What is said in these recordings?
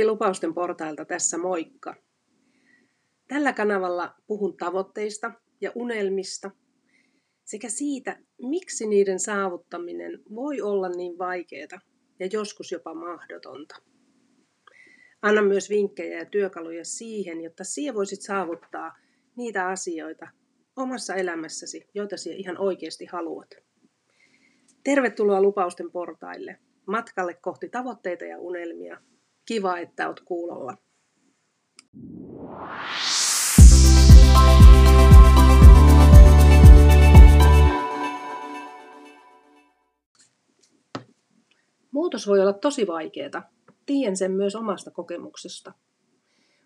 Virpi Lupausten portailta tässä moikka. Tällä kanavalla puhun tavoitteista ja unelmista sekä siitä, miksi niiden saavuttaminen voi olla niin vaikeaa ja joskus jopa mahdotonta. Anna myös vinkkejä ja työkaluja siihen, jotta sinä voisit saavuttaa niitä asioita omassa elämässäsi, joita sinä ihan oikeasti haluat. Tervetuloa lupausten portaille, matkalle kohti tavoitteita ja unelmia. Kiva, että olet kuulolla. Muutos voi olla tosi vaikeaa. Tiedän sen myös omasta kokemuksesta.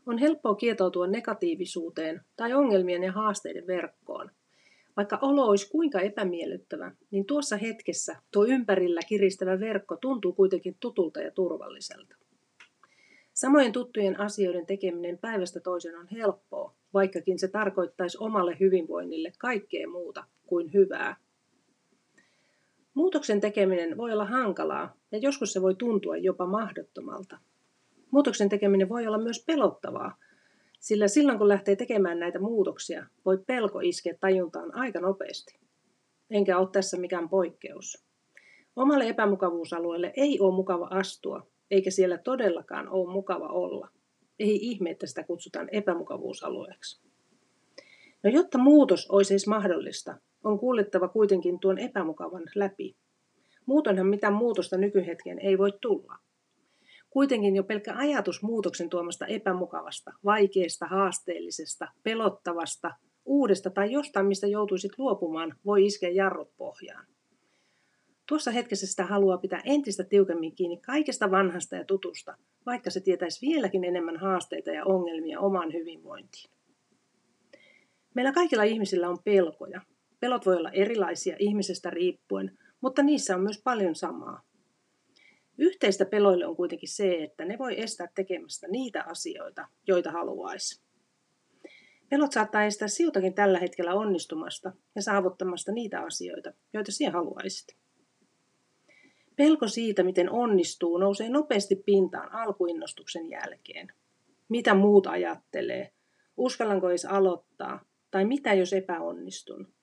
On helppoa kietoutua negatiivisuuteen tai ongelmien ja haasteiden verkkoon. Vaikka olo olisi kuinka epämiellyttävä, niin tuossa hetkessä tuo ympärillä kiristävä verkko tuntuu kuitenkin tutulta ja turvalliselta. Samojen tuttujen asioiden tekeminen päivästä toiseen on helppoa, vaikkakin se tarkoittaisi omalle hyvinvoinnille kaikkea muuta kuin hyvää. Muutoksen tekeminen voi olla hankalaa ja joskus se voi tuntua jopa mahdottomalta. Muutoksen tekeminen voi olla myös pelottavaa, sillä silloin kun lähtee tekemään näitä muutoksia, voi pelko iskeä tajuntaan aika nopeasti. Enkä ole tässä mikään poikkeus. Omalle epämukavuusalueelle ei ole mukava astua, eikä siellä todellakaan ole mukava olla. Ei ihme, että sitä kutsutaan epämukavuusalueeksi. No jotta muutos olisi edes mahdollista, on kuljettava kuitenkin tuon epämukavan läpi. Muutonhan mitään muutosta nykyhetken ei voi tulla. Kuitenkin jo pelkkä ajatus muutoksen tuomasta epämukavasta, vaikeasta, haasteellisesta, pelottavasta, uudesta tai jostain, mistä joutuisit luopumaan, voi iskeä jarrut pohjaan. Tuossa hetkessä sitä haluaa pitää entistä tiukemmin kiinni kaikesta vanhasta ja tutusta, vaikka se tietäisi vieläkin enemmän haasteita ja ongelmia omaan hyvinvointiin. Meillä kaikilla ihmisillä on pelkoja. Pelot voi olla erilaisia ihmisestä riippuen, mutta niissä on myös paljon samaa. Yhteistä peloille on kuitenkin se, että ne voi estää tekemästä niitä asioita, joita haluaisi. Pelot saattaa estää siltakin tällä hetkellä onnistumasta ja saavuttamasta niitä asioita, joita sinä haluaisit. Pelko siitä, miten onnistuu, nousee nopeasti pintaan alkuinnostuksen jälkeen. Mitä muut ajattelee? Uskallanko edes aloittaa? Tai mitä jos epäonnistun?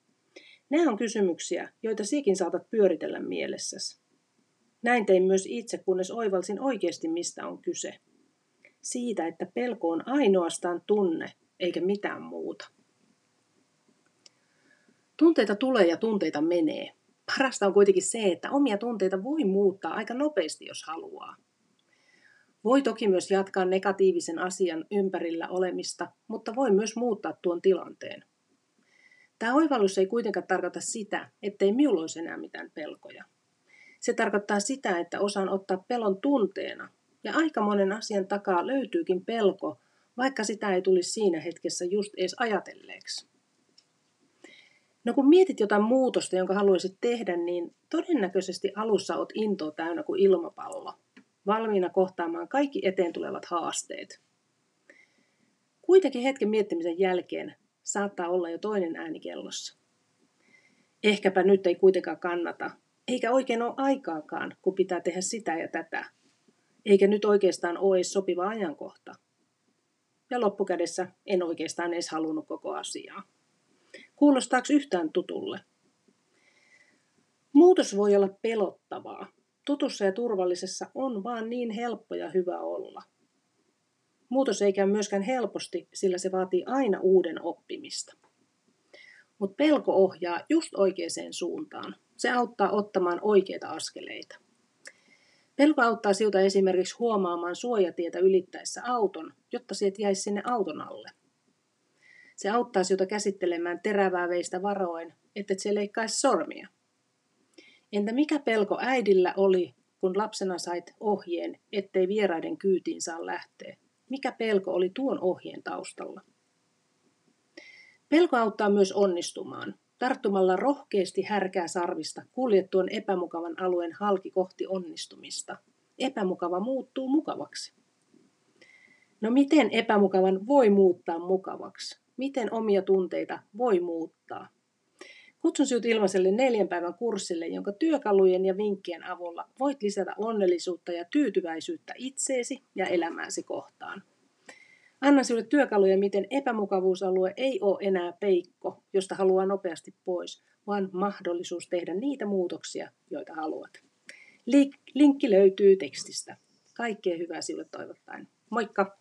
Nämä on kysymyksiä, joita siekin saatat pyöritellä mielessäsi. Näin tein myös itse, kunnes oivalsin oikeasti mistä on kyse. Siitä, että pelko on ainoastaan tunne, eikä mitään muuta. Tunteita tulee ja tunteita menee. Parasta on kuitenkin se, että omia tunteita voi muuttaa aika nopeasti, jos haluaa. Voi toki myös jatkaa negatiivisen asian ympärillä olemista, mutta voi myös muuttaa tuon tilanteen. Tämä oivallus ei kuitenkaan tarkoita sitä, ettei minulla olisi enää mitään pelkoja. Se tarkoittaa sitä, että osaan ottaa pelon tunteena, ja aika monen asian takaa löytyykin pelko, vaikka sitä ei tulisi siinä hetkessä just edes ajatelleeksi. No kun mietit jotain muutosta, jonka haluaisit tehdä, niin todennäköisesti alussa oot intoa täynnä kuin ilmapallo, valmiina kohtaamaan kaikki eteen tulevat haasteet. Kuitenkin hetken miettimisen jälkeen saattaa olla jo toinen ääni kellossa. Ehkäpä nyt ei kuitenkaan kannata, eikä oikein ole aikaakaan, kun pitää tehdä sitä ja tätä. Eikä nyt oikeastaan ole edes sopiva ajankohta. Ja loppukädessä en oikeastaan edes halunnut koko asiaa. Kuulostaako yhtään tutulle? Muutos voi olla pelottavaa. Tutussa ja turvallisessa on vaan niin helppo ja hyvä olla. Muutos ei käy myöskään helposti, sillä se vaatii aina uuden oppimista. Mutta pelko ohjaa just oikeaan suuntaan. Se auttaa ottamaan oikeita askeleita. Pelko auttaa siltä esimerkiksi huomaamaan suojatietä ylittäessä auton, jotta sieltä jäisi sinne auton alle. Se auttaa sinua käsittelemään terävää veistä varoin, että se leikkaisi sormia. Entä mikä pelko äidillä oli, kun lapsena sait ohjeen, ettei vieraiden kyytiin saa lähteä? Mikä pelko oli tuon ohjeen taustalla? Pelko auttaa myös onnistumaan. Tarttumalla rohkeasti härkää sarvista kuljet tuon epämukavan alueen halki kohti onnistumista. Epämukava muuttuu mukavaksi. No miten epämukavan voi muuttaa mukavaksi? Miten omia tunteita voi muuttaa? Kutsun sinut ilmaiselle neljän päivän kurssille, jonka työkalujen ja vinkkien avulla voit lisätä onnellisuutta ja tyytyväisyyttä itseesi ja elämääsi kohtaan. Anna sinulle työkaluja, miten epämukavuusalue ei ole enää peikko, josta haluaa nopeasti pois, vaan mahdollisuus tehdä niitä muutoksia, joita haluat. Linkki löytyy tekstistä. Kaikkea hyvää sinulle toivottaen. Moikka!